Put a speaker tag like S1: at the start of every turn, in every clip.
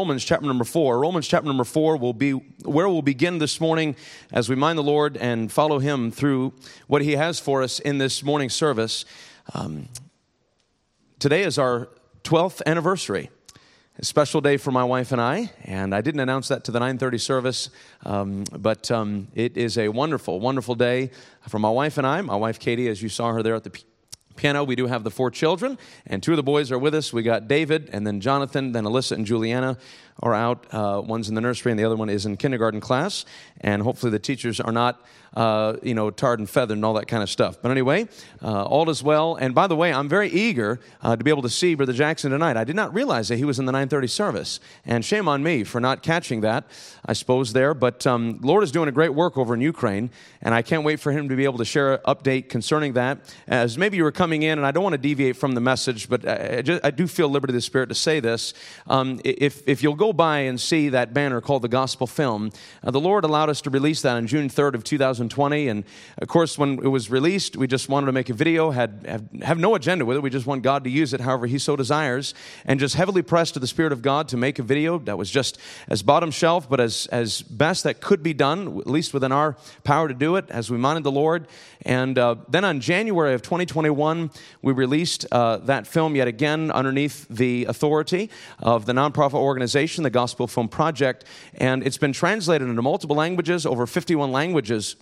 S1: Romans chapter number four. Romans chapter number four will be where we'll begin this morning as we mind the Lord and follow Him through what He has for us in this morning service. Um, today is our 12th anniversary. A special day for my wife and I, and I didn't announce that to the 9:30 service, um, but um, it is a wonderful, wonderful day for my wife and I. My wife Katie, as you saw her there at the piano, we do have the four children, and two of the boys are with us. We got David, and then Jonathan, then Alyssa and Juliana are out. Uh, one's in the nursery, and the other one is in kindergarten class. And hopefully, the teachers are not uh, you know, tarred and feathered and all that kind of stuff. But anyway, uh, all is well. And by the way, I'm very eager uh, to be able to see Brother Jackson tonight. I did not realize that he was in the 9:30 service, and shame on me for not catching that. I suppose there, but um, Lord is doing a great work over in Ukraine, and I can't wait for him to be able to share an update concerning that. As maybe you were coming in, and I don't want to deviate from the message, but I, just, I do feel liberty of the Spirit to say this. Um, if if you'll go by and see that banner called the Gospel Film, uh, the Lord allowed us to release that on June 3rd of 2020, and of course, when it was released, we just wanted to make a video, had have, have no agenda with it. We just want God to use it however He so desires, and just heavily pressed to the Spirit of God to make a video that was just as bottom shelf, but as as best that could be done, at least within our power to do it, as we minded the Lord. And uh, then on January of 2021, we released uh, that film yet again underneath the authority of the nonprofit organization, the Gospel Film Project, and it's been translated into multiple languages, over 51 languages.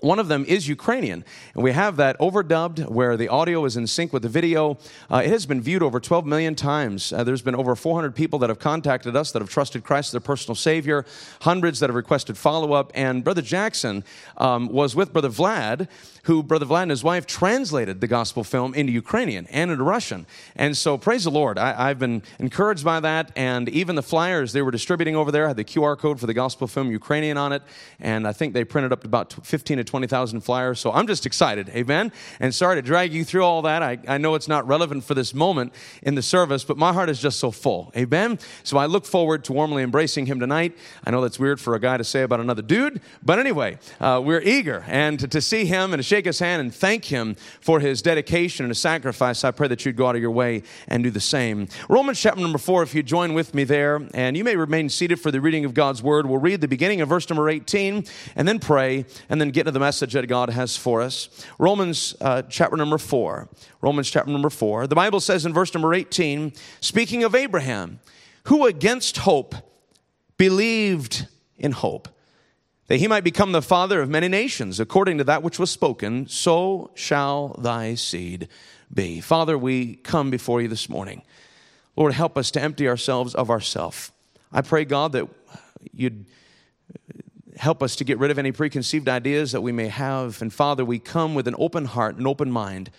S1: One of them is Ukrainian, and we have that overdubbed where the audio is in sync with the video. Uh, it has been viewed over 12 million times. Uh, there's been over 400 people that have contacted us that have trusted Christ as their personal Savior, hundreds that have requested follow up. And Brother Jackson um, was with Brother Vlad, who Brother Vlad and his wife translated the gospel film into Ukrainian and into Russian. And so, praise the Lord. I, have been encouraged by that. And even the flyers they were distributing over there had the QR code for the gospel film Ukrainian on it. And I think they printed up about 15 to 20,000 flyers. So I'm just excited. Amen. And sorry to drag you through all that. I, I know it's not relevant for this moment in the service, but my heart is just so full. Amen. So I look forward to warmly embracing him tonight. I know that's weird for a guy to say about another dude, but anyway, uh, we're eager and to, to, see him and to shake his hand and thank him for his dedication and his sacrifice. I pray that you'd go out of your way and do the same. Romans chapter number four, if you join with me there, and you may remain seated for the reading of God's word. We'll read the beginning of verse number 18 and then pray and then get to the message that God has for us. Romans uh, chapter number four. Romans chapter number four. The Bible says in verse number 18, speaking of Abraham, who against hope believed in hope, that he might become the father of many nations, according to that which was spoken, so shall thy seed be. Father, we come before you this morning. Lord, help us to empty ourselves of ourself. I pray, God, that you'd help us to get rid of any preconceived ideas that we may have. And Father, we come with an open heart, an open mind,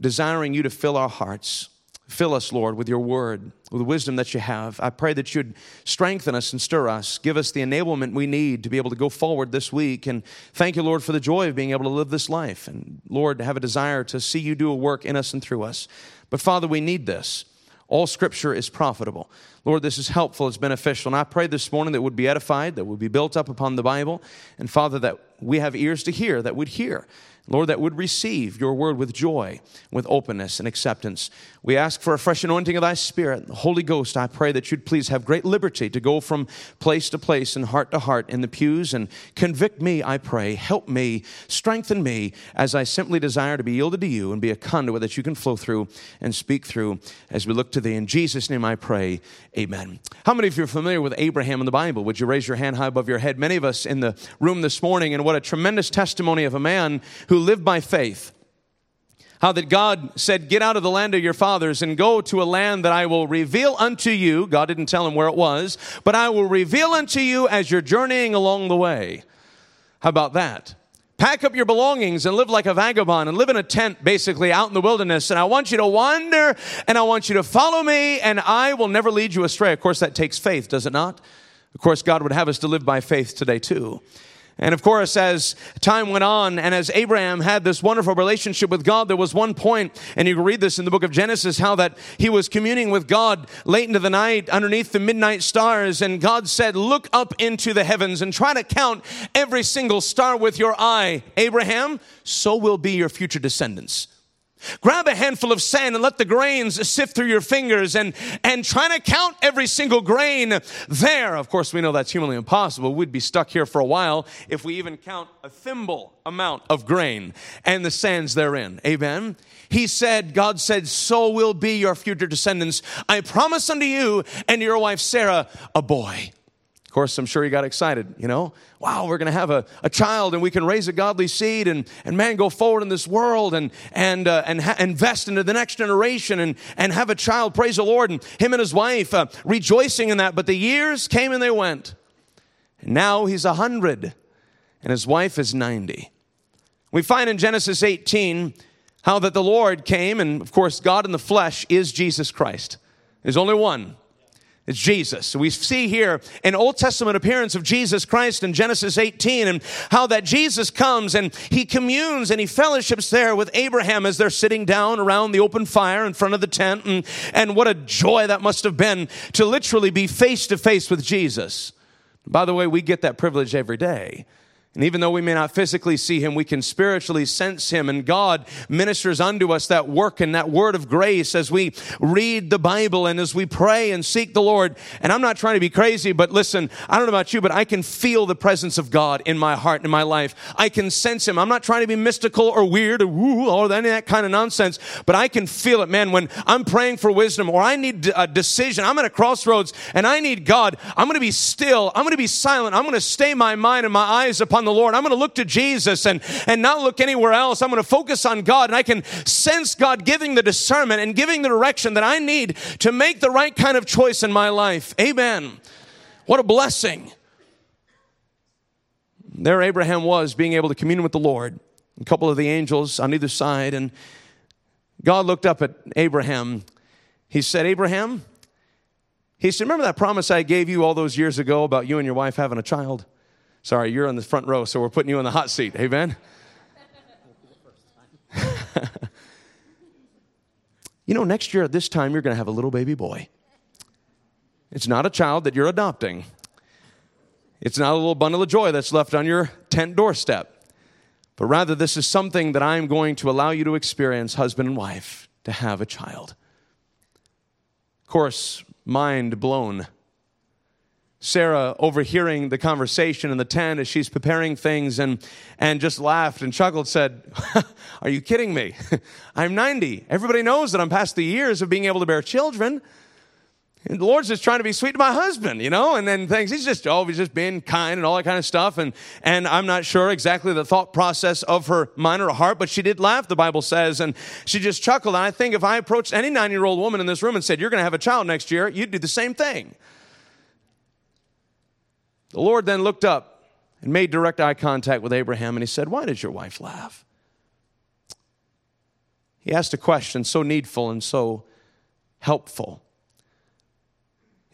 S1: desiring you to fill our hearts. Fill us, Lord, with your word, with the wisdom that you have. I pray that you'd strengthen us and stir us, give us the enablement we need to be able to go forward this week. And thank you, Lord, for the joy of being able to live this life. And Lord, have a desire to see you do a work in us and through us. But Father, we need this. All scripture is profitable. Lord, this is helpful, it's beneficial. And I pray this morning that would be edified, that would be built up upon the Bible. And Father, that we have ears to hear, that would hear. Lord, that would receive your word with joy, with openness and acceptance. We ask for a fresh anointing of thy spirit. Holy Ghost, I pray that you'd please have great liberty to go from place to place and heart to heart in the pews and convict me, I pray. Help me, strengthen me as I simply desire to be yielded to you and be a conduit that you can flow through and speak through as we look to thee. In Jesus' name I pray, amen. How many of you are familiar with Abraham in the Bible? Would you raise your hand high above your head? Many of us in the room this morning, and what a tremendous testimony of a man who live by faith how that God said, Get out of the land of your fathers and go to a land that I will reveal unto you. God didn't tell him where it was, but I will reveal unto you as you're journeying along the way. How about that? Pack up your belongings and live like a vagabond and live in a tent basically out in the wilderness. And I want you to wander and I want you to follow me and I will never lead you astray. Of course, that takes faith, does it not? Of course, God would have us to live by faith today too. And of course, as time went on and as Abraham had this wonderful relationship with God, there was one point, and you can read this in the book of Genesis, how that he was communing with God late into the night underneath the midnight stars. And God said, Look up into the heavens and try to count every single star with your eye. Abraham, so will be your future descendants. Grab a handful of sand and let the grains sift through your fingers and, and try to count every single grain there. Of course, we know that's humanly impossible. We'd be stuck here for a while if we even count a thimble amount of grain and the sands therein. Amen. He said, God said, so will be your future descendants. I promise unto you and your wife Sarah a boy. Of course, I'm sure he got excited, you know. Wow, we're going to have a, a child and we can raise a godly seed and, and man, go forward in this world and, and, uh, and ha- invest into the next generation and, and have a child, praise the Lord. And him and his wife uh, rejoicing in that. But the years came and they went. And now he's 100 and his wife is 90. We find in Genesis 18 how that the Lord came, and of course, God in the flesh is Jesus Christ. There's only one. It's Jesus. So We see here an Old Testament appearance of Jesus Christ in Genesis 18 and how that Jesus comes and he communes and he fellowships there with Abraham as they're sitting down around the open fire in front of the tent. And, and what a joy that must have been to literally be face to face with Jesus. By the way, we get that privilege every day. And even though we may not physically see him, we can spiritually sense him. And God ministers unto us that work and that word of grace as we read the Bible and as we pray and seek the Lord. And I'm not trying to be crazy, but listen, I don't know about you, but I can feel the presence of God in my heart and in my life. I can sense him. I'm not trying to be mystical or weird or woo or any of that kind of nonsense, but I can feel it, man. When I'm praying for wisdom or I need a decision, I'm at a crossroads and I need God. I'm going to be still. I'm going to be silent. I'm going to stay my mind and my eyes upon on the Lord. I'm going to look to Jesus and, and not look anywhere else. I'm going to focus on God and I can sense God giving the discernment and giving the direction that I need to make the right kind of choice in my life. Amen. What a blessing. There Abraham was being able to commune with the Lord. A couple of the angels on either side and God looked up at Abraham. He said, Abraham, he said, Remember that promise I gave you all those years ago about you and your wife having a child? Sorry, you're on the front row, so we're putting you in the hot seat. Amen? you know, next year at this time, you're going to have a little baby boy. It's not a child that you're adopting, it's not a little bundle of joy that's left on your tent doorstep. But rather, this is something that I'm going to allow you to experience, husband and wife, to have a child. Of course, mind blown Sarah overhearing the conversation in the tent as she's preparing things and, and just laughed and chuckled, said, Are you kidding me? I'm 90. Everybody knows that I'm past the years of being able to bear children. And the Lord's just trying to be sweet to my husband, you know, and then things. He's just, oh, he's just being kind and all that kind of stuff. And, and I'm not sure exactly the thought process of her mind or her heart, but she did laugh, the Bible says, and she just chuckled. And I think if I approached any nine year old woman in this room and said, You're going to have a child next year, you'd do the same thing. The Lord then looked up and made direct eye contact with Abraham and he said, Why did your wife laugh? He asked a question so needful and so helpful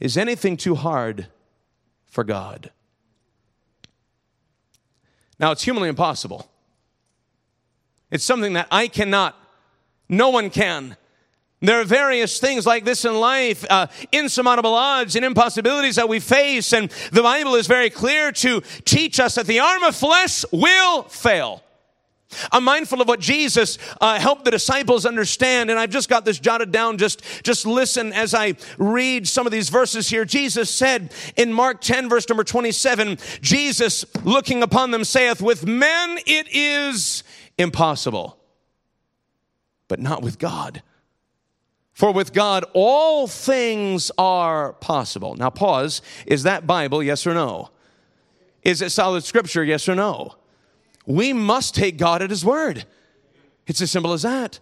S1: Is anything too hard for God? Now, it's humanly impossible. It's something that I cannot, no one can. There are various things like this in life, uh, insurmountable odds and impossibilities that we face, and the Bible is very clear to teach us that the arm of flesh will fail. I'm mindful of what Jesus uh, helped the disciples understand, and I've just got this jotted down. Just, just listen as I read some of these verses here. Jesus said in Mark 10, verse number 27, Jesus looking upon them saith, With men it is impossible, but not with God. For with God, all things are possible. Now, pause. Is that Bible, yes or no? Is it solid scripture, yes or no? We must take God at His word. It's as simple as that.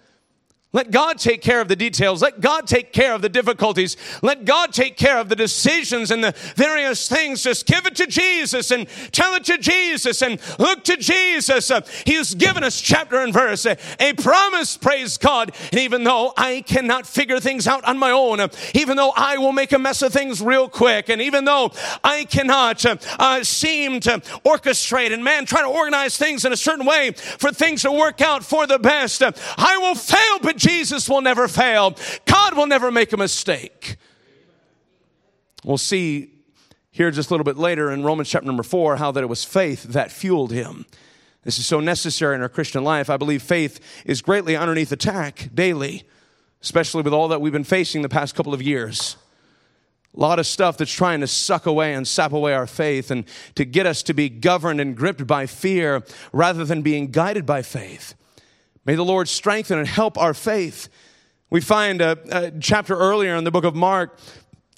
S1: Let God take care of the details. Let God take care of the difficulties. Let God take care of the decisions and the various things. Just give it to Jesus and tell it to Jesus and look to Jesus. Uh, he has given us chapter and verse, uh, a promise, praise God. And even though I cannot figure things out on my own, uh, even though I will make a mess of things real quick, and even though I cannot uh, seem to orchestrate and man, try to organize things in a certain way for things to work out for the best, I will fail, but Jesus will never fail. God will never make a mistake. We'll see here just a little bit later in Romans chapter number four how that it was faith that fueled him. This is so necessary in our Christian life. I believe faith is greatly underneath attack daily, especially with all that we've been facing the past couple of years. A lot of stuff that's trying to suck away and sap away our faith and to get us to be governed and gripped by fear rather than being guided by faith. May the Lord strengthen and help our faith. We find a, a chapter earlier in the book of Mark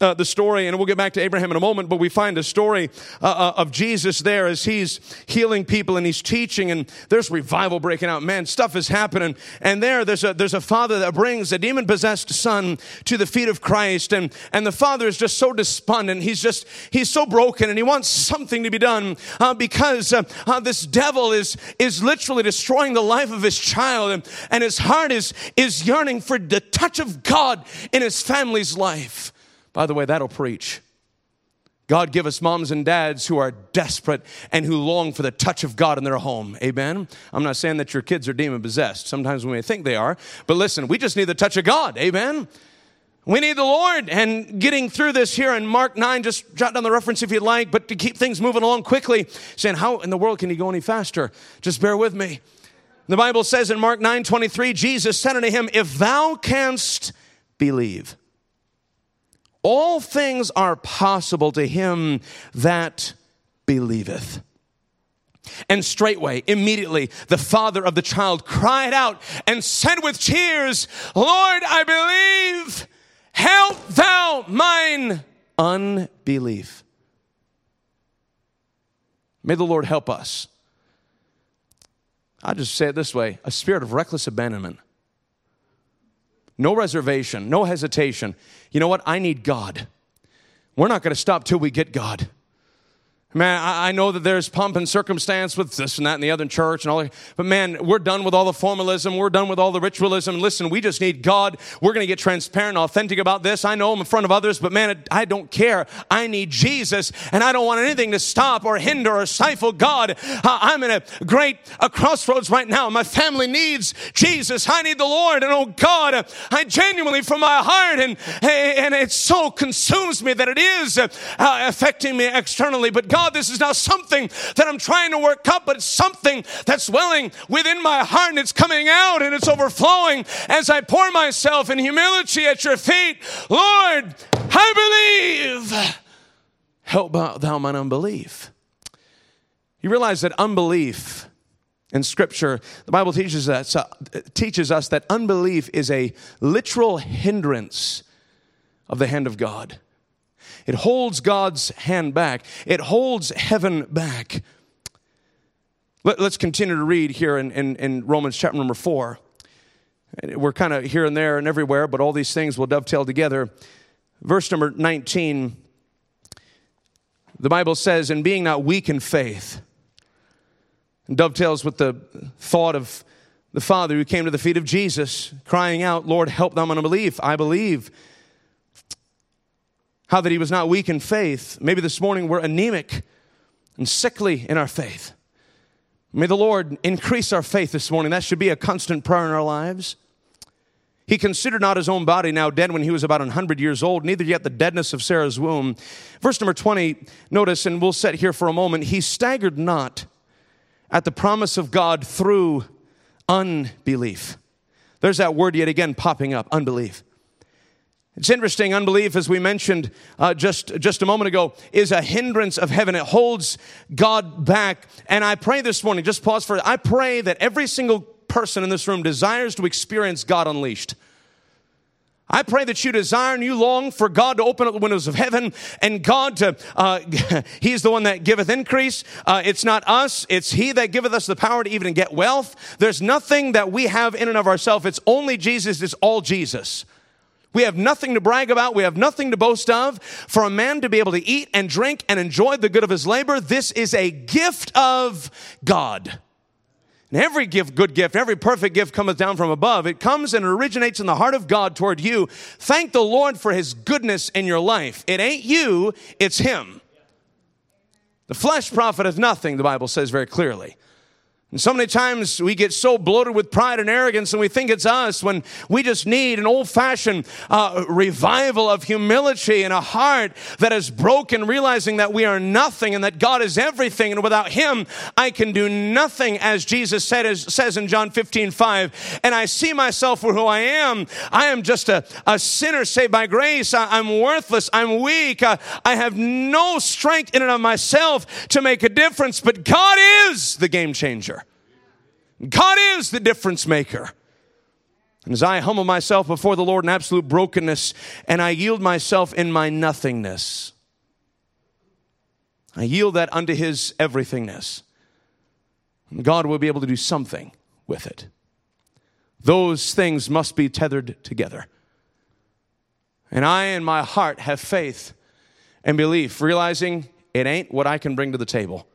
S1: uh, the story, and we'll get back to Abraham in a moment, but we find a story uh, uh, of Jesus there as he's healing people and he's teaching, and there's revival breaking out. Man, stuff is happening. And there, there's a, there's a father that brings a demon possessed son to the feet of Christ, and, and the father is just so despondent. He's just, he's so broken, and he wants something to be done uh, because uh, uh, this devil is, is literally destroying the life of his child, and, and his heart is, is yearning for the touch of God in his family's life. By the way, that'll preach. God give us moms and dads who are desperate and who long for the touch of God in their home. Amen. I'm not saying that your kids are demon possessed. Sometimes we may think they are. But listen, we just need the touch of God. Amen. We need the Lord. And getting through this here in Mark 9, just jot down the reference if you'd like, but to keep things moving along quickly, saying, How in the world can he go any faster? Just bear with me. The Bible says in Mark 9 23, Jesus said unto him, If thou canst believe all things are possible to him that believeth. And straightway, immediately, the father of the child cried out and said with tears, Lord, I believe, help thou mine unbelief. May the Lord help us. I'll just say it this way a spirit of reckless abandonment no reservation, no hesitation. You know what? I need God. We're not going to stop till we get God. Man, I, know that there's pomp and circumstance with this and that and the other church and all that. But man, we're done with all the formalism. We're done with all the ritualism. Listen, we just need God. We're going to get transparent, authentic about this. I know I'm in front of others, but man, I don't care. I need Jesus and I don't want anything to stop or hinder or stifle God. I'm in a great a crossroads right now. My family needs Jesus. I need the Lord. And oh God, I genuinely from my heart and, and it so consumes me that it is uh, affecting me externally. But God, God, this is not something that I'm trying to work up, but it's something that's welling within my heart and it's coming out and it's overflowing as I pour myself in humility at your feet. Lord, I believe. Help thou mine unbelief. You realize that unbelief in Scripture, the Bible teaches us, uh, teaches us that unbelief is a literal hindrance of the hand of God. It holds God's hand back, it holds heaven back. Let, us continue to read here in, in, in Romans chapter number four. We're kind of here and there and everywhere, but all these things will dovetail together. Verse number 19, the Bible says, "In being not weak in faith, and dovetails with the thought of the Father who came to the feet of Jesus, crying out, Lord, help them unbelief. I believe. How that he was not weak in faith. Maybe this morning we're anemic and sickly in our faith. May the Lord increase our faith this morning. That should be a constant prayer in our lives. He considered not his own body now dead when he was about 100 years old, neither yet the deadness of Sarah's womb. Verse number 20, notice, and we'll set here for a moment. He staggered not at the promise of God through unbelief. There's that word yet again popping up unbelief. It's interesting, unbelief, as we mentioned uh, just, just a moment ago, is a hindrance of heaven. It holds God back. And I pray this morning, just pause for it. I pray that every single person in this room desires to experience God unleashed. I pray that you desire and you long for God to open up the windows of heaven and God to, uh, He's the one that giveth increase. Uh, it's not us, it's He that giveth us the power to even get wealth. There's nothing that we have in and of ourselves. It's only Jesus, it's all Jesus. We have nothing to brag about. We have nothing to boast of. For a man to be able to eat and drink and enjoy the good of his labor, this is a gift of God. And every gift, good gift, every perfect gift cometh down from above. It comes and originates in the heart of God toward you. Thank the Lord for his goodness in your life. It ain't you, it's him. The flesh profiteth nothing, the Bible says very clearly. And so many times we get so bloated with pride and arrogance and we think it's us when we just need an old fashioned uh, revival of humility and a heart that is broken, realizing that we are nothing and that God is everything. And without Him, I can do nothing, as Jesus said, as, says in John 15 5. And I see myself for who I am. I am just a, a sinner saved by grace. I, am worthless. I'm weak. I, I have no strength in and of myself to make a difference, but God is the game changer. God is the difference maker. And as I humble myself before the Lord in absolute brokenness and I yield myself in my nothingness, I yield that unto His everythingness. God will be able to do something with it. Those things must be tethered together. And I, in my heart, have faith and belief, realizing it ain't what I can bring to the table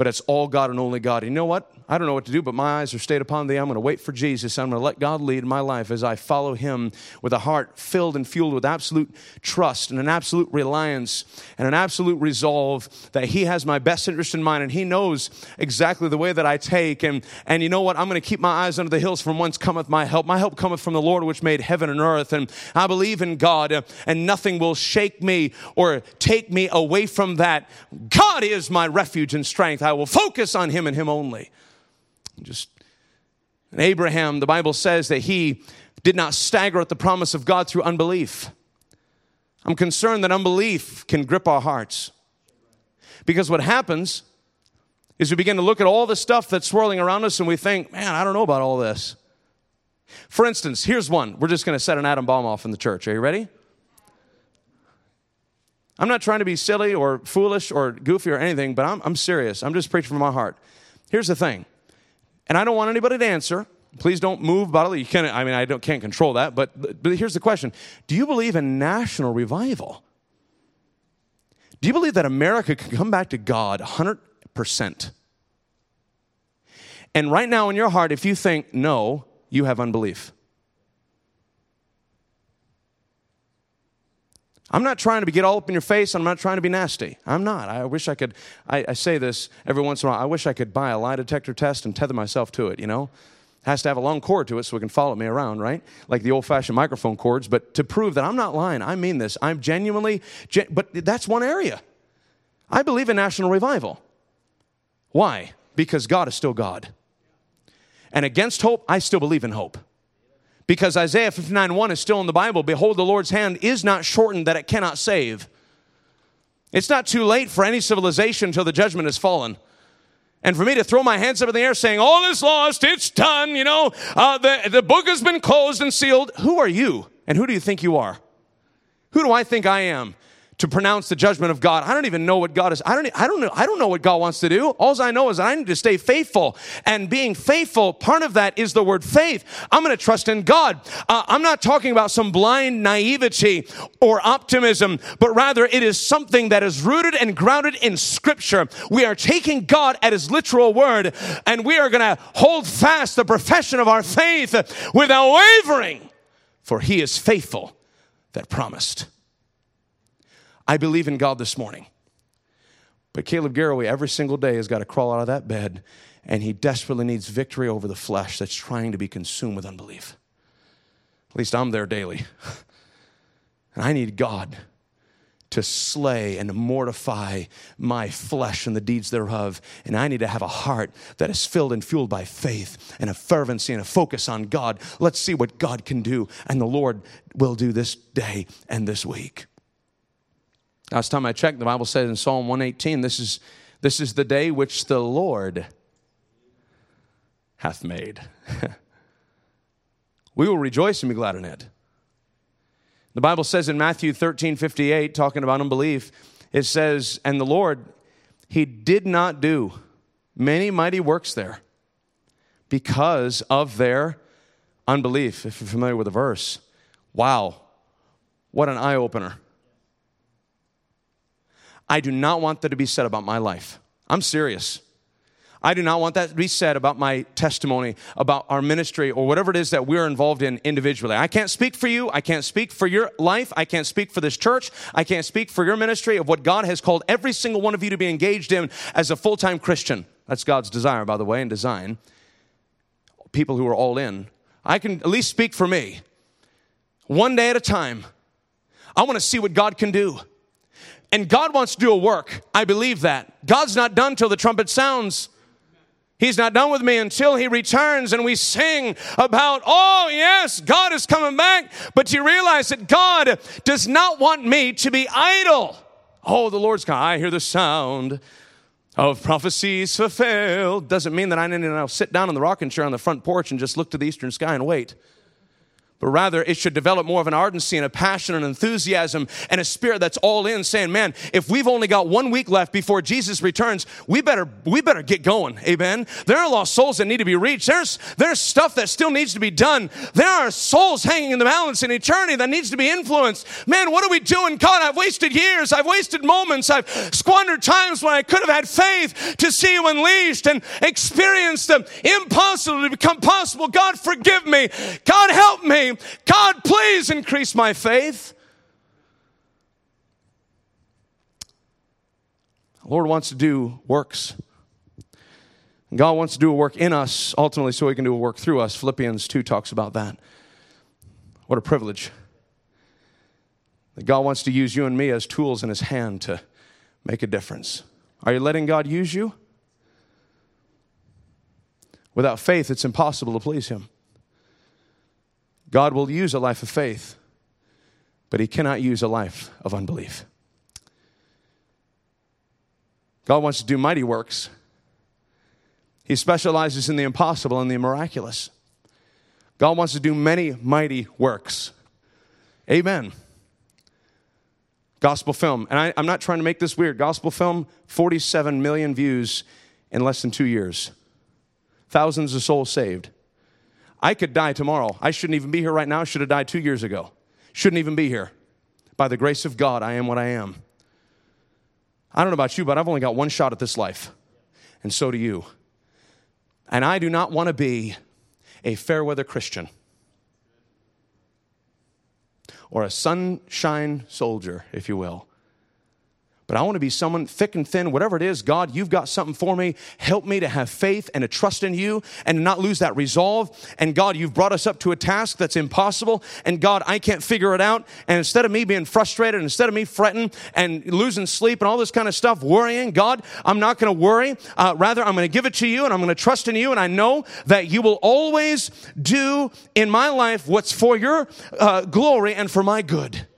S1: but it's all God and only God. And you know what? I don't know what to do, but my eyes are stayed upon thee. I'm going to wait for Jesus. I'm going to let God lead my life as I follow him with a heart filled and fueled with absolute trust and an absolute reliance and an absolute resolve that he has my best interest in mind and he knows exactly the way that I take. And, and you know what? I'm going to keep my eyes under the hills from whence cometh my help. My help cometh from the Lord which made heaven and earth. And I believe in God and nothing will shake me or take me away from that. God is my refuge and strength. I will focus on him and him only. Just and Abraham, the Bible says that he did not stagger at the promise of God through unbelief. I'm concerned that unbelief can grip our hearts. Because what happens is we begin to look at all the stuff that's swirling around us and we think, man, I don't know about all this. For instance, here's one. We're just going to set an atom bomb off in the church. Are you ready? I'm not trying to be silly or foolish or goofy or anything, but I'm, I'm serious. I'm just preaching from my heart. Here's the thing, and I don't want anybody to answer. Please don't move bodily. You can't, I mean, I don't, can't control that, but, but here's the question Do you believe in national revival? Do you believe that America can come back to God 100%? And right now in your heart, if you think no, you have unbelief. I'm not trying to get all up in your face. I'm not trying to be nasty. I'm not. I wish I could. I, I, say this every once in a while. I wish I could buy a lie detector test and tether myself to it, you know? It has to have a long cord to it so it can follow me around, right? Like the old fashioned microphone cords. But to prove that I'm not lying, I mean this. I'm genuinely, gen- but that's one area. I believe in national revival. Why? Because God is still God. And against hope, I still believe in hope because Isaiah 59 1 is still in the Bible. Behold, the Lord's hand is not shortened that it cannot save. It's not too late for any civilization until the judgment has fallen. And for me to throw my hands up in the air saying, All is lost, it's done, you know, uh, the, the book has been closed and sealed. Who are you? And who do you think you are? Who do I think I am? To pronounce the judgment of God. I don't even know what God is. I don't, I don't know. I don't know what God wants to do. All I know is I need to stay faithful. And being faithful, part of that is the word faith. I'm going to trust in God. Uh, I'm not talking about some blind naivety or optimism, but rather it is something that is rooted and grounded in scripture. We are taking God at his literal word and we are going to hold fast the profession of our faith without wavering, for he is faithful that promised. I believe in God this morning. But Caleb Garraway every single day has got to crawl out of that bed and he desperately needs victory over the flesh that's trying to be consumed with unbelief. At least I'm there daily. And I need God to slay and to mortify my flesh and the deeds thereof. And I need to have a heart that is filled and fueled by faith and a fervency and a focus on God. Let's see what God can do, and the Lord will do this day and this week. Last time I checked, the Bible says in Psalm 118, this is, this is the day which the Lord hath made. we will rejoice and be glad in it. The Bible says in Matthew 13 58, talking about unbelief, it says, And the Lord, He did not do many mighty works there because of their unbelief. If you're familiar with the verse, wow, what an eye opener. I do not want that to be said about my life. I'm serious. I do not want that to be said about my testimony, about our ministry, or whatever it is that we're involved in individually. I can't speak for you. I can't speak for your life. I can't speak for this church. I can't speak for your ministry of what God has called every single one of you to be engaged in as a full time Christian. That's God's desire, by the way, and design. People who are all in. I can at least speak for me. One day at a time, I want to see what God can do. And God wants to do a work. I believe that. God's not done till the trumpet sounds. He's not done with me until he returns and we sing about, oh, yes, God is coming back. But you realize that God does not want me to be idle. Oh, the Lord's coming. I hear the sound of prophecies fulfilled. Doesn't mean that I need to now sit down in the rocking chair on the front porch and just look to the eastern sky and wait but rather it should develop more of an ardency and a passion and enthusiasm and a spirit that's all in saying man if we've only got one week left before jesus returns we better we better get going. Amen. There are lost souls that need to be reached. There's there's stuff that still needs to be done. There are souls hanging in the balance in eternity that needs to be influenced. Man what are we doing? God i've wasted years. I've wasted moments. I've squandered times when i could have had faith to see you unleashed and experienced the impossible to become possible. God forgive me. God help me God, please increase my faith. The Lord wants to do works. God wants to do a work in us, ultimately, so He can do a work through us. Philippians 2 talks about that. What a privilege. That God wants to use you and me as tools in His hand to make a difference. Are you letting God use you? Without faith, it's impossible to please Him. God will use a life of faith, but He cannot use a life of unbelief. God wants to do mighty works. He specializes in the impossible and the miraculous. God wants to do many mighty works. Amen. Gospel film. And I, am not trying to make this weird. Gospel film, 47 million views in less than two years. Thousands of souls saved. I could die tomorrow. I shouldn't even be here right now. I should have died two years ago. Shouldn't even be here. By the grace of God, I am what I am. I don't know about you, but I've only got one shot at this life, and so do you. And I do not want to be a fair weather Christian or a sunshine soldier, if you will. But I want to be someone thick and thin, whatever it is. God, you've got something for me. Help me to have faith and to trust in you and not lose that resolve. And God, you've brought us up to a task that's impossible. And God, I can't figure it out. And instead of me being frustrated, instead of me fretting and losing sleep and all this kind of stuff, worrying, God, I'm not going to worry. Uh, rather, I'm going to give it to you and I'm going to trust in you. And I know that you will always do in my life what's for your uh, glory and for my good.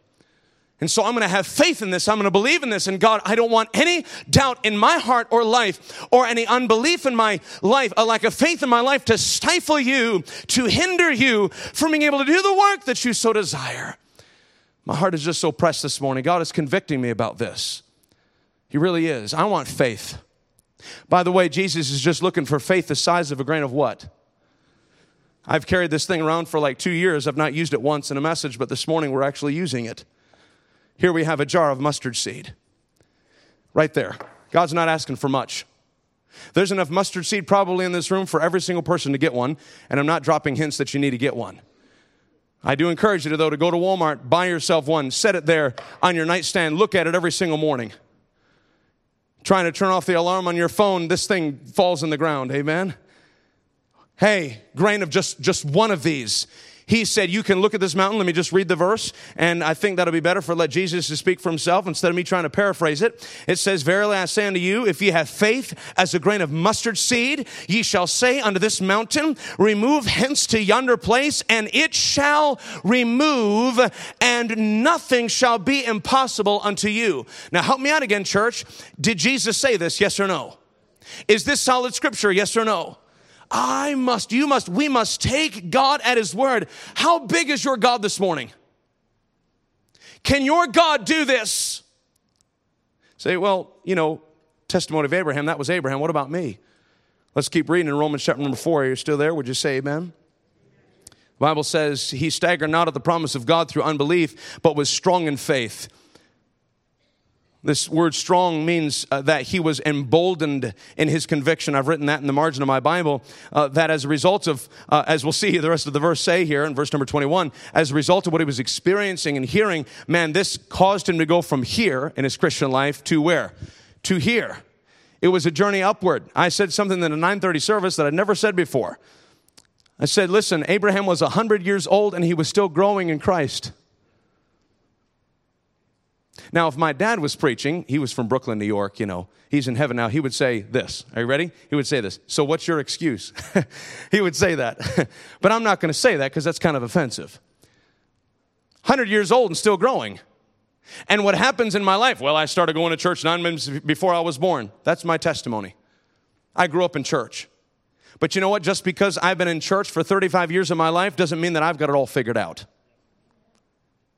S1: And so I'm going to have faith in this. I'm going to believe in this. And God, I don't want any doubt in my heart or life or any unbelief in my life, a lack of faith in my life to stifle you, to hinder you from being able to do the work that you so desire. My heart is just so pressed this morning. God is convicting me about this. He really is. I want faith. By the way, Jesus is just looking for faith the size of a grain of what? I've carried this thing around for like two years. I've not used it once in a message, but this morning we're actually using it. Here we have a jar of mustard seed. Right there. God's not asking for much. There's enough mustard seed probably in this room for every single person to get one, and I'm not dropping hints that you need to get one. I do encourage you, though, to go to Walmart, buy yourself one, set it there on your nightstand, look at it every single morning. Trying to turn off the alarm on your phone, this thing falls in the ground. Amen? Hey, grain of just, just one of these he said, You can look at this mountain. Let me just read the verse. And I think that'll be better for let Jesus to speak for himself instead of me trying to paraphrase it. It says, Verily I say unto you, if ye have faith as a grain of mustard seed, ye shall say unto this mountain, Remove hence to yonder place, and it shall remove, and nothing shall be impossible unto you. Now help me out again, church. Did Jesus say this? Yes or no? Is this solid scripture? Yes or no? I must, you must, we must take God at His word. How big is your God this morning? Can your God do this? Say, well, you know, testimony of Abraham, that was Abraham. What about me? Let's keep reading in Romans chapter number four. Are you still there? Would you say amen? The Bible says, He staggered not at the promise of God through unbelief, but was strong in faith this word strong means uh, that he was emboldened in his conviction. I've written that in the margin of my Bible. Uh, that as a result of, uh, as we'll see the rest of the verse say here in verse number 21, as a result of what he was experiencing and hearing, man, this caused him to go from here in his Christian life to where? To here It was a journey upward. I said something in a 930 service that I'd never said before. I said, listen, Abraham was 100 years old and he was still growing in Christ. Now, if my dad was preaching, he was from Brooklyn, New York, you know, he's in heaven now, he would say this. Are you ready? He would say this. So, what's your excuse? he would say that. but I'm not going to say that because that's kind of offensive. 100 years old and still growing. And what happens in my life? Well, I started going to church nine months before I was born. That's my testimony. I grew up in church. But you know what? Just because I've been in church for 35 years of my life doesn't mean that I've got it all figured out.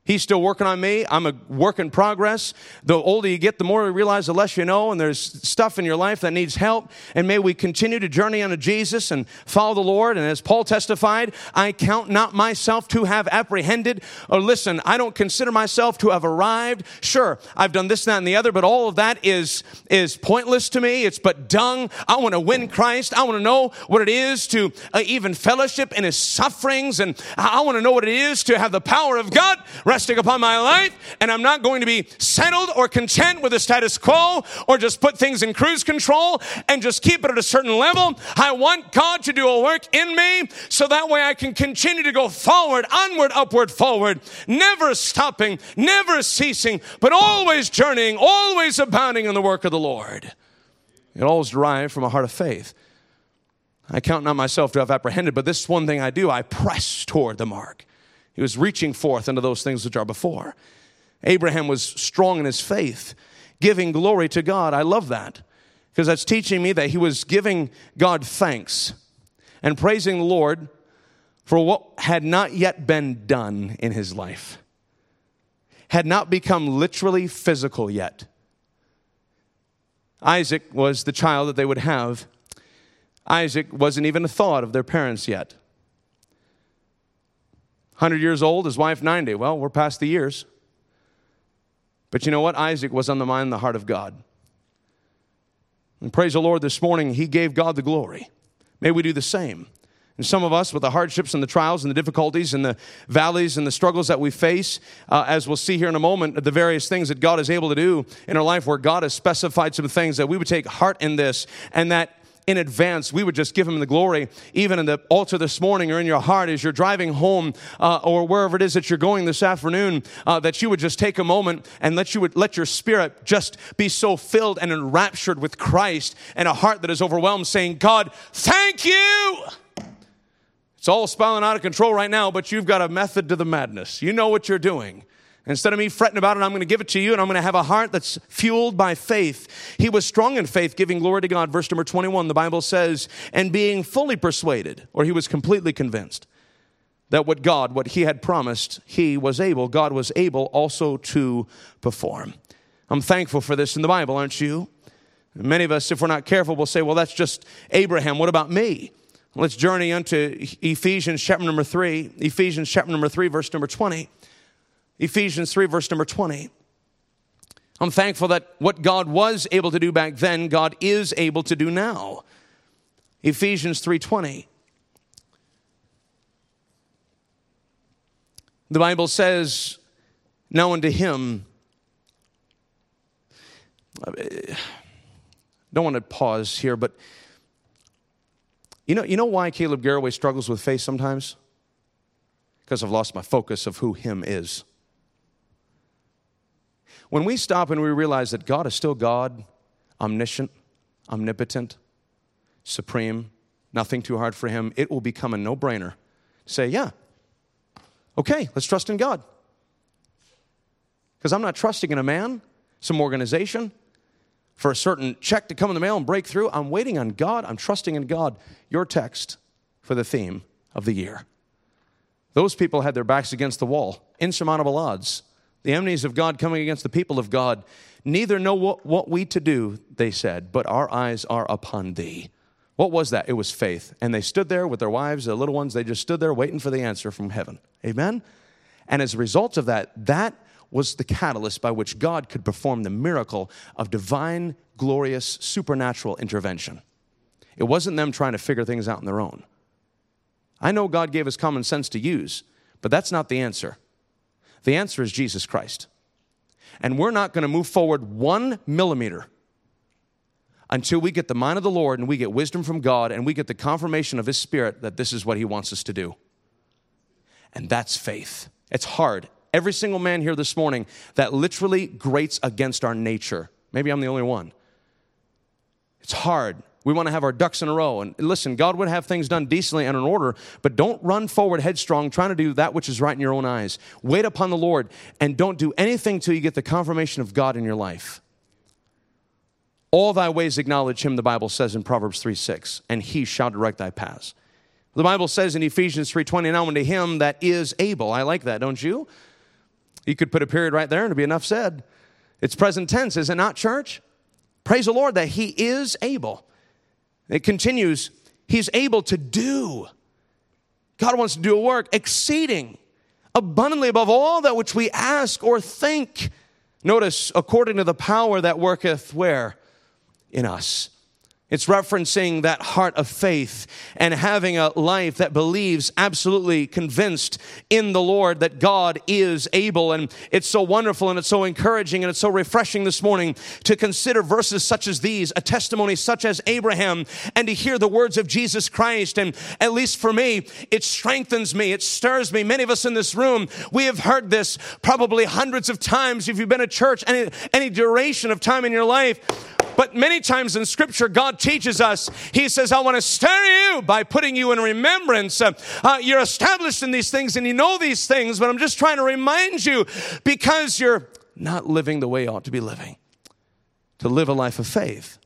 S1: He's still working on me. I'm a work in progress. The older you get, the more you realize, the less you know, and there's stuff in your life that needs help. And may we continue to journey unto Jesus and follow the Lord. And as Paul testified, I count not myself to have apprehended. Or listen, I don't consider myself to have arrived. Sure, I've done this, that, and the other, but all of that is, is pointless to me. It's but dung. I want to win Christ. I want to know what it is to uh, even fellowship in his sufferings. And I want to know what it is to have the power of God resting upon my life, and I'm not going to be settled or content with the status quo or just put things in cruise control and just keep it at a certain level. I want God to do a work in me so that way I can continue to go forward, onward, upward, forward, never stopping, never ceasing, but always journeying, always abounding in the work of the Lord. It all is derived from a heart of faith. I count not myself to have apprehended, but this one thing I do, I press toward the mark. He was reaching forth into those things which are before. Abraham was strong in his faith, giving glory to God. I love that because that's teaching me that he was giving God thanks and praising the Lord for what had not yet been done in his life, had not become literally physical yet. Isaac was the child that they would have. Isaac wasn't even a thought of their parents yet. 100 years old, his wife 90. Well, we're past the years. But you know what? Isaac was on the mind and the heart of God. And praise the Lord this morning, he gave God the glory. May we do the same. And some of us, with the hardships and the trials and the difficulties and the valleys and the struggles that we face, uh, as we'll see here in a moment, the various things that God is able to do in our life, where God has specified some things that we would take heart in this and that in advance, we would just give him the glory, even in the altar this morning or in your heart as you're driving home uh, or wherever it is that you're going this afternoon, uh, that you would just take a moment and let you would let your spirit just be so filled and enraptured with Christ and a heart that is overwhelmed, saying, God, thank you. It's all spiraling out of control right now, but you've got a method to the madness. You know what you're doing. Instead of me fretting about it, I'm going to give it to you and I'm going to have a heart that's fueled by faith. He was strong in faith, giving glory to God. Verse number 21, the Bible says, and being fully persuaded, or he was completely convinced that what God, what he had promised, he was able, God was able also to perform. I'm thankful for this in the Bible, aren't you? Many of us, if we're not careful, will say, well, that's just Abraham. What about me? Let's journey into Ephesians chapter number 3, Ephesians chapter number 3, verse number 20. Ephesians 3, verse number 20. I'm thankful that what God was able to do back then, God is able to do now. Ephesians 3:20. The Bible says, "Now unto him." I don't want to pause here, but you know, you know why Caleb Garraway struggles with faith sometimes? Because I've lost my focus of who him is. When we stop and we realize that God is still God, omniscient, omnipotent, supreme, nothing too hard for him, it will become a no brainer. Say, yeah, okay, let's trust in God. Because I'm not trusting in a man, some organization, for a certain check to come in the mail and break through. I'm waiting on God. I'm trusting in God. Your text for the theme of the year. Those people had their backs against the wall, insurmountable odds the enemies of God coming against the people of God, neither know what, what we to do, they said, but our eyes are upon thee. What was that? It was faith. And they stood there with their wives, their little ones, they just stood there waiting for the answer from heaven. Amen? And as a result of that, that was the catalyst by which God could perform the miracle of divine, glorious, supernatural intervention. It wasn't them trying to figure things out on their own. I know God gave us common sense to use, but that's not the answer. The answer is Jesus Christ. And we're not going to move forward one millimeter until we get the mind of the Lord and we get wisdom from God and we get the confirmation of His Spirit that this is what He wants us to do. And that's faith. It's hard. Every single man here this morning that literally grates against our nature. Maybe I'm the only one. It's hard. We want to have our ducks in a row. And listen, God would have things done decently and in order, but don't run forward headstrong trying to do that which is right in your own eyes. Wait upon the Lord and don't do anything till you get the confirmation of God in your life. All thy ways acknowledge him, the Bible says in Proverbs 3 6, and he shall direct thy paths. The Bible says in Ephesians 3:20, now unto him that is able. I like that, don't you? You could put a period right there and it'd be enough said. It's present tense, is it not, church? Praise the Lord that he is able. It continues, he's able to do. God wants to do a work exceeding abundantly above all that which we ask or think. Notice, according to the power that worketh where? In us. It's referencing that heart of faith and having a life that believes, absolutely convinced in the Lord that God is able. And it's so wonderful and it's so encouraging and it's so refreshing this morning to consider verses such as these, a testimony such as Abraham, and to hear the words of Jesus Christ. And at least for me, it strengthens me, it stirs me. Many of us in this room, we have heard this probably hundreds of times if you've been at church any, any duration of time in your life. But many times in Scripture, God teaches us, He says, I want to stir you by putting you in remembrance. Uh, uh, you're established in these things and you know these things, but I'm just trying to remind you because you're not living the way you ought to be living, to live a life of faith.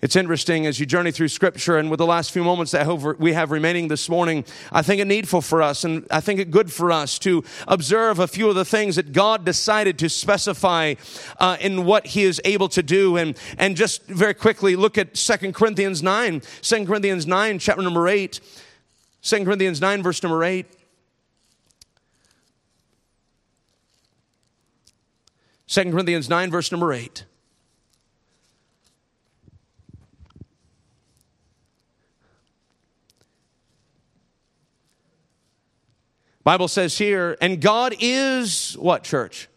S1: It's interesting as you journey through scripture and with the last few moments that we have remaining this morning, I think it needful for us and I think it good for us to observe a few of the things that God decided to specify uh, in what he is able to do. And, and just very quickly look at 2 Corinthians 9, 2 Corinthians 9, chapter number 8, 2 Corinthians 9, verse number 8. Second Corinthians 9, verse number 8. Bible says here, and God is what, church?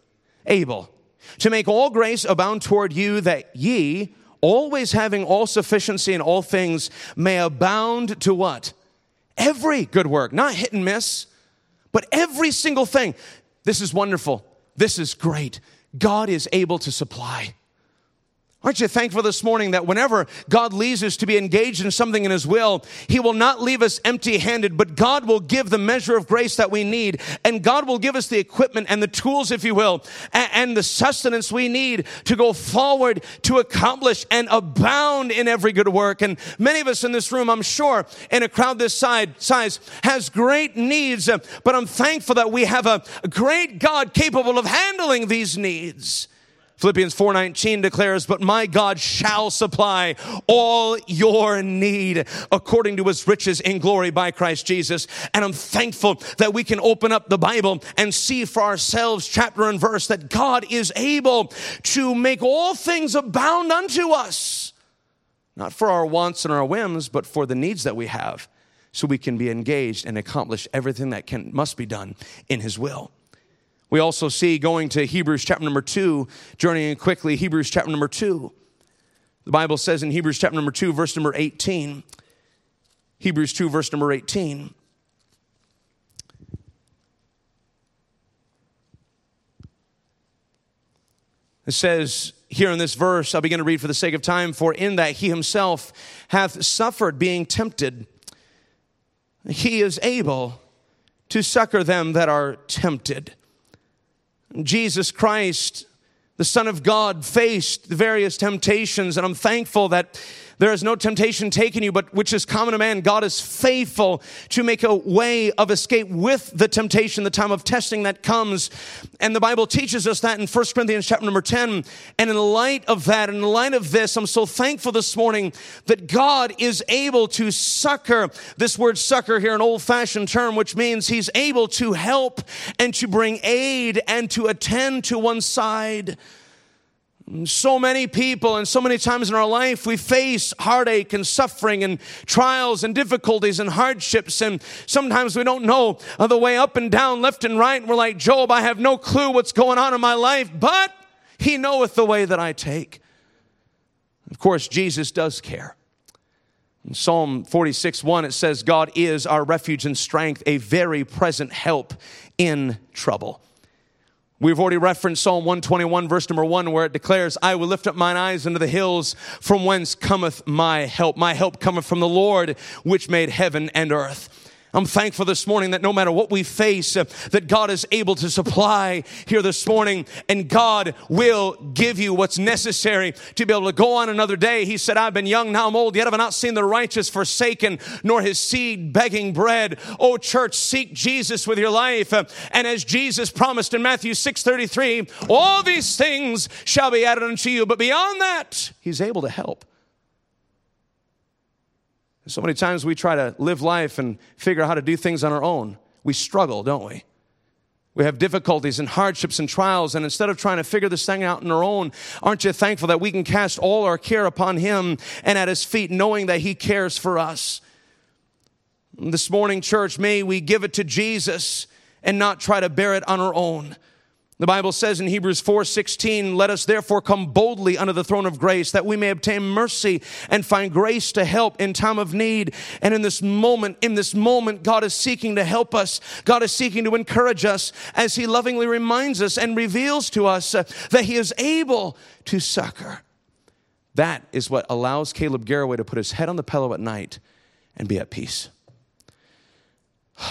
S1: Able to make all grace abound toward you that ye, always having all sufficiency in all things, may abound to what? Every good work, not hit and miss, but every single thing. This is wonderful. This is great. God is able to supply. Aren't you thankful this morning that whenever God leads us to be engaged in something in His will, He will not leave us empty handed, but God will give the measure of grace that we need. And God will give us the equipment and the tools, if you will, and, the sustenance we need to go forward to accomplish and abound in every good work. And many of us in this room, I'm sure, in a crowd this size, has great needs, but I'm thankful that we have a great God capable of handling these needs. Philippians 4:19 declares, "But my God shall supply all your need according to his riches in glory by Christ Jesus." And I'm thankful that we can open up the Bible and see for ourselves chapter and verse that God is able to make all things abound unto us. Not for our wants and our whims, but for the needs that we have so we can be engaged and accomplish everything that can must be done in his will. We also see going to Hebrews chapter number 2, journeying quickly, Hebrews chapter number 2. The Bible says in Hebrews chapter number 2, verse number 18, Hebrews 2, verse number 18. It says here in this verse, I'll begin to read for the sake of time, for in that he himself hath suffered being tempted, he is able to succor them that are tempted. Jesus Christ, the Son of God, faced the various temptations, and I'm thankful that there is no temptation taken you, but which is common to man. God is faithful to make a way of escape with the temptation, the time of testing that comes. And the Bible teaches us that in 1 Corinthians chapter number 10. And in light of that, in light of this, I'm so thankful this morning that God is able to succor. This word succor here, an old fashioned term, which means he's able to help and to bring aid and to attend to one side. So many people and so many times in our life we face heartache and suffering and trials and difficulties and hardships and sometimes we don't know the way up and down, left and right. And we're like, Job, I have no clue what's going on in my life, but he knoweth the way that I take. Of course, Jesus does care. In Psalm 46 1, it says, God is our refuge and strength, a very present help in trouble. We've already referenced Psalm 121, verse number one, where it declares, I will lift up mine eyes unto the hills, from whence cometh my help. My help cometh from the Lord, which made heaven and earth. I'm thankful this morning that no matter what we face, uh, that God is able to supply here this morning and God will give you what's necessary to be able to go on another day. He said, I've been young, now I'm old, yet have I not seen the righteous forsaken, nor his seed begging bread. Oh, church, seek Jesus with your life. Uh, and as Jesus promised in Matthew 6:33, all these things shall be added unto you. But beyond that, he's able to help. So many times we try to live life and figure out how to do things on our own. We struggle, don't we? We have difficulties and hardships and trials, and instead of trying to figure this thing out on our own, aren't you thankful that we can cast all our care upon Him and at His feet, knowing that He cares for us? This morning, church, may we give it to Jesus and not try to bear it on our own. The Bible says in Hebrews 4:16, "Let us therefore come boldly under the throne of grace that we may obtain mercy and find grace to help in time of need." And in this moment, in this moment, God is seeking to help us. God is seeking to encourage us as he lovingly reminds us and reveals to us uh, that he is able to succor. That is what allows Caleb Garraway to put his head on the pillow at night and be at peace.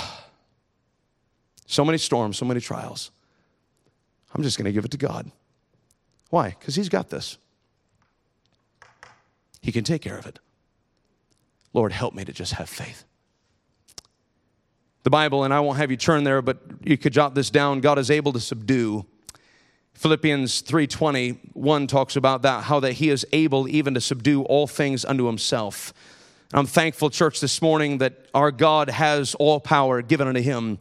S1: so many storms, so many trials. I'm just going to give it to God. Why? Because He's got this. He can take care of it. Lord, help me to just have faith. The Bible, and I won't have you turn there, but you could jot this down. God is able to subdue. Philippians 3:20, 1 talks about that, how that he is able even to subdue all things unto himself. I'm thankful, church, this morning that our God has all power given unto him,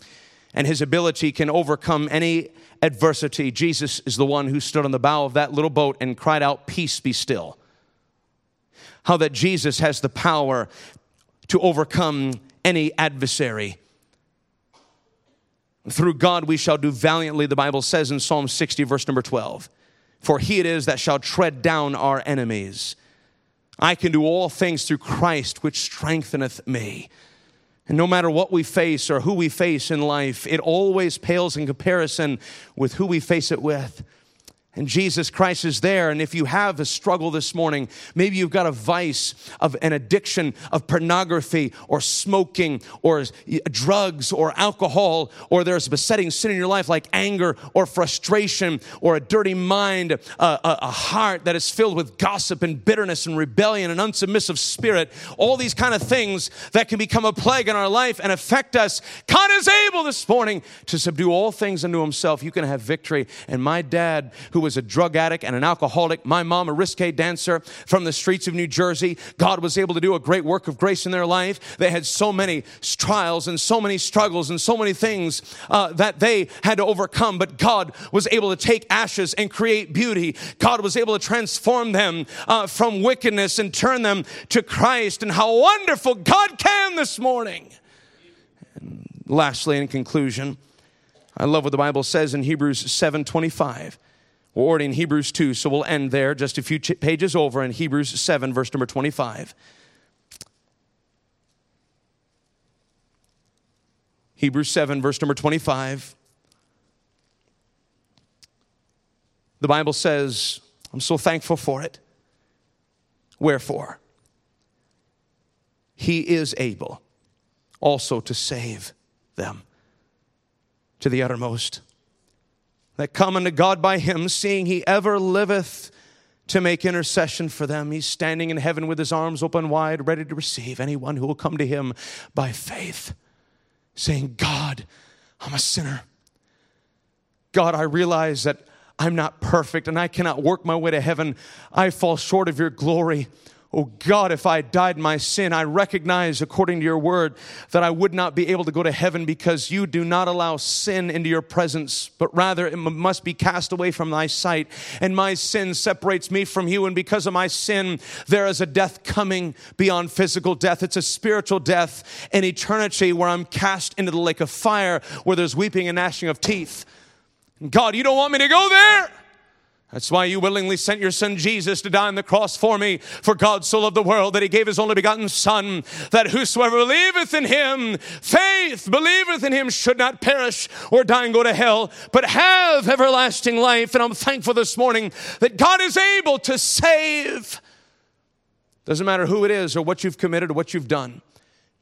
S1: and his ability can overcome any adversity, Jesus is the one who stood on the bow of that little boat and cried out, Peace be still. How that Jesus has the power to overcome any adversary. Through God we shall do valiantly, the Bible says in Psalm 60, verse number 12. For he it is that shall tread down our enemies. I can do all things through Christ, which strengtheneth me. And no matter what we face or who we face in life, it always pales in comparison with who we face it with. And Jesus Christ is there. And if you have a struggle this morning, maybe you've got a vice of an addiction of pornography or smoking or drugs or alcohol, or there's a besetting sin in your life like anger or frustration or a dirty mind, a, a, a heart that is filled with gossip and bitterness and rebellion and unsubmissive spirit, all these kind of things that can become a plague in our life and affect us. God is able this morning to subdue all things unto himself. You can have victory. And my dad, who was a drug addict and an alcoholic, my mom, a risque dancer from the streets of New Jersey. God was able to do a great work of grace in their life. They had so many trials and so many struggles and so many things uh, that they had to overcome, but God was able to take ashes and create beauty. God was able to transform them uh, from wickedness and turn them to Christ. And how wonderful God can this morning. And lastly, in conclusion, I love what the Bible says in Hebrews 7 25. We're already in Hebrews 2, so we'll end there just a few pages over in Hebrews 7, verse number 25. Hebrews 7, verse number 25. The Bible says, I'm so thankful for it. Wherefore, he is able also to save them to the uttermost that come unto God by him, seeing he ever liveth to make intercession for them. He's standing in heaven with his arms open wide, ready to receive anyone who will come to him by faith, saying, God, I'm a sinner. God, I realize that I'm not perfect and I cannot work my way to heaven. I fall short of your glory. Oh God, if I died in my sin, I recognize, according to your word, that I would not be able to go to heaven because you do not allow sin into your presence, but rather it must be cast away from thy sight. And my sin separates me from you. And because of my sin, there is a death coming beyond physical death. It's a spiritual death in eternity where I'm cast into the lake of fire where there's weeping and gnashing of teeth. God, you don't want me to go there. That's why you willingly sent your son Jesus to die on the cross for me. For God so loved the world that he gave his only begotten Son, that whosoever believeth in him, faith believeth in him, should not perish or die and go to hell, but have everlasting life. And I'm thankful this morning that God is able to save. Doesn't matter who it is or what you've committed or what you've done.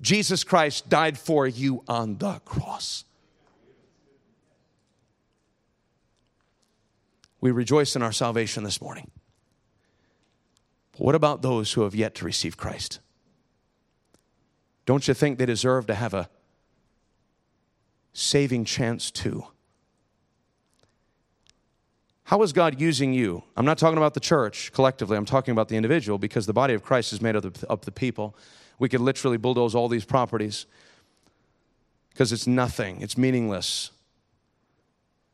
S1: Jesus Christ died for you on the cross. We rejoice in our salvation this morning. But what about those who have yet to receive Christ? Don't you think they deserve to have a saving chance too? How is God using you? I'm not talking about the church collectively, I'm talking about the individual because the body of Christ is made up of the people. We could literally bulldoze all these properties because it's nothing, it's meaningless.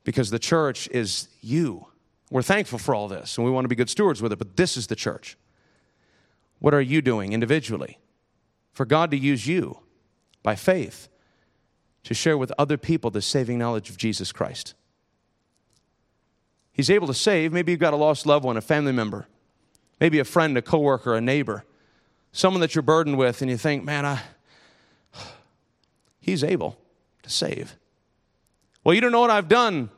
S1: Because the church is you. We're thankful for all this and we want to be good stewards with it, but this is the church. What are you doing individually for God to use you by faith to share with other people the saving knowledge of Jesus Christ? He's able to save. Maybe you've got a lost loved one, a family member, maybe a friend, a coworker, a neighbor, someone that you're burdened with, and you think, man, I, he's able to save. Well, you don't know what I've done.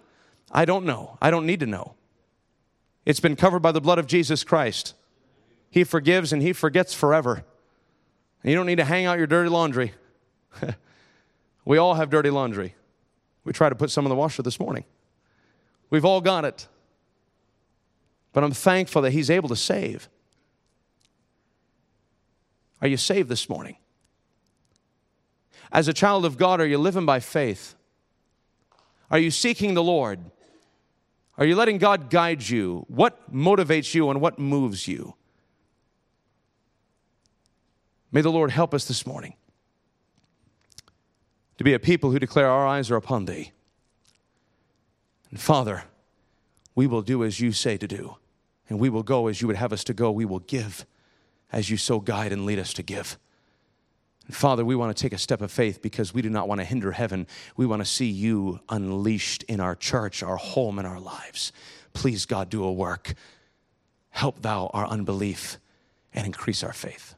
S1: I don't know. I don't need to know. It's been covered by the blood of Jesus Christ. He forgives and He forgets forever. And you don't need to hang out your dirty laundry. we all have dirty laundry. We tried to put some in the washer this morning. We've all got it. But I'm thankful that He's able to save. Are you saved this morning? As a child of God, are you living by faith? Are you seeking the Lord? Are you letting God guide you? What motivates you and what moves you? May the Lord help us this morning to be a people who declare our eyes are upon thee. And Father, we will do as you say to do, and we will go as you would have us to go. We will give as you so guide and lead us to give. Father, we want to take a step of faith because we do not want to hinder heaven. We want to see you unleashed in our church, our home, and our lives. Please, God, do a work. Help thou our unbelief and increase our faith.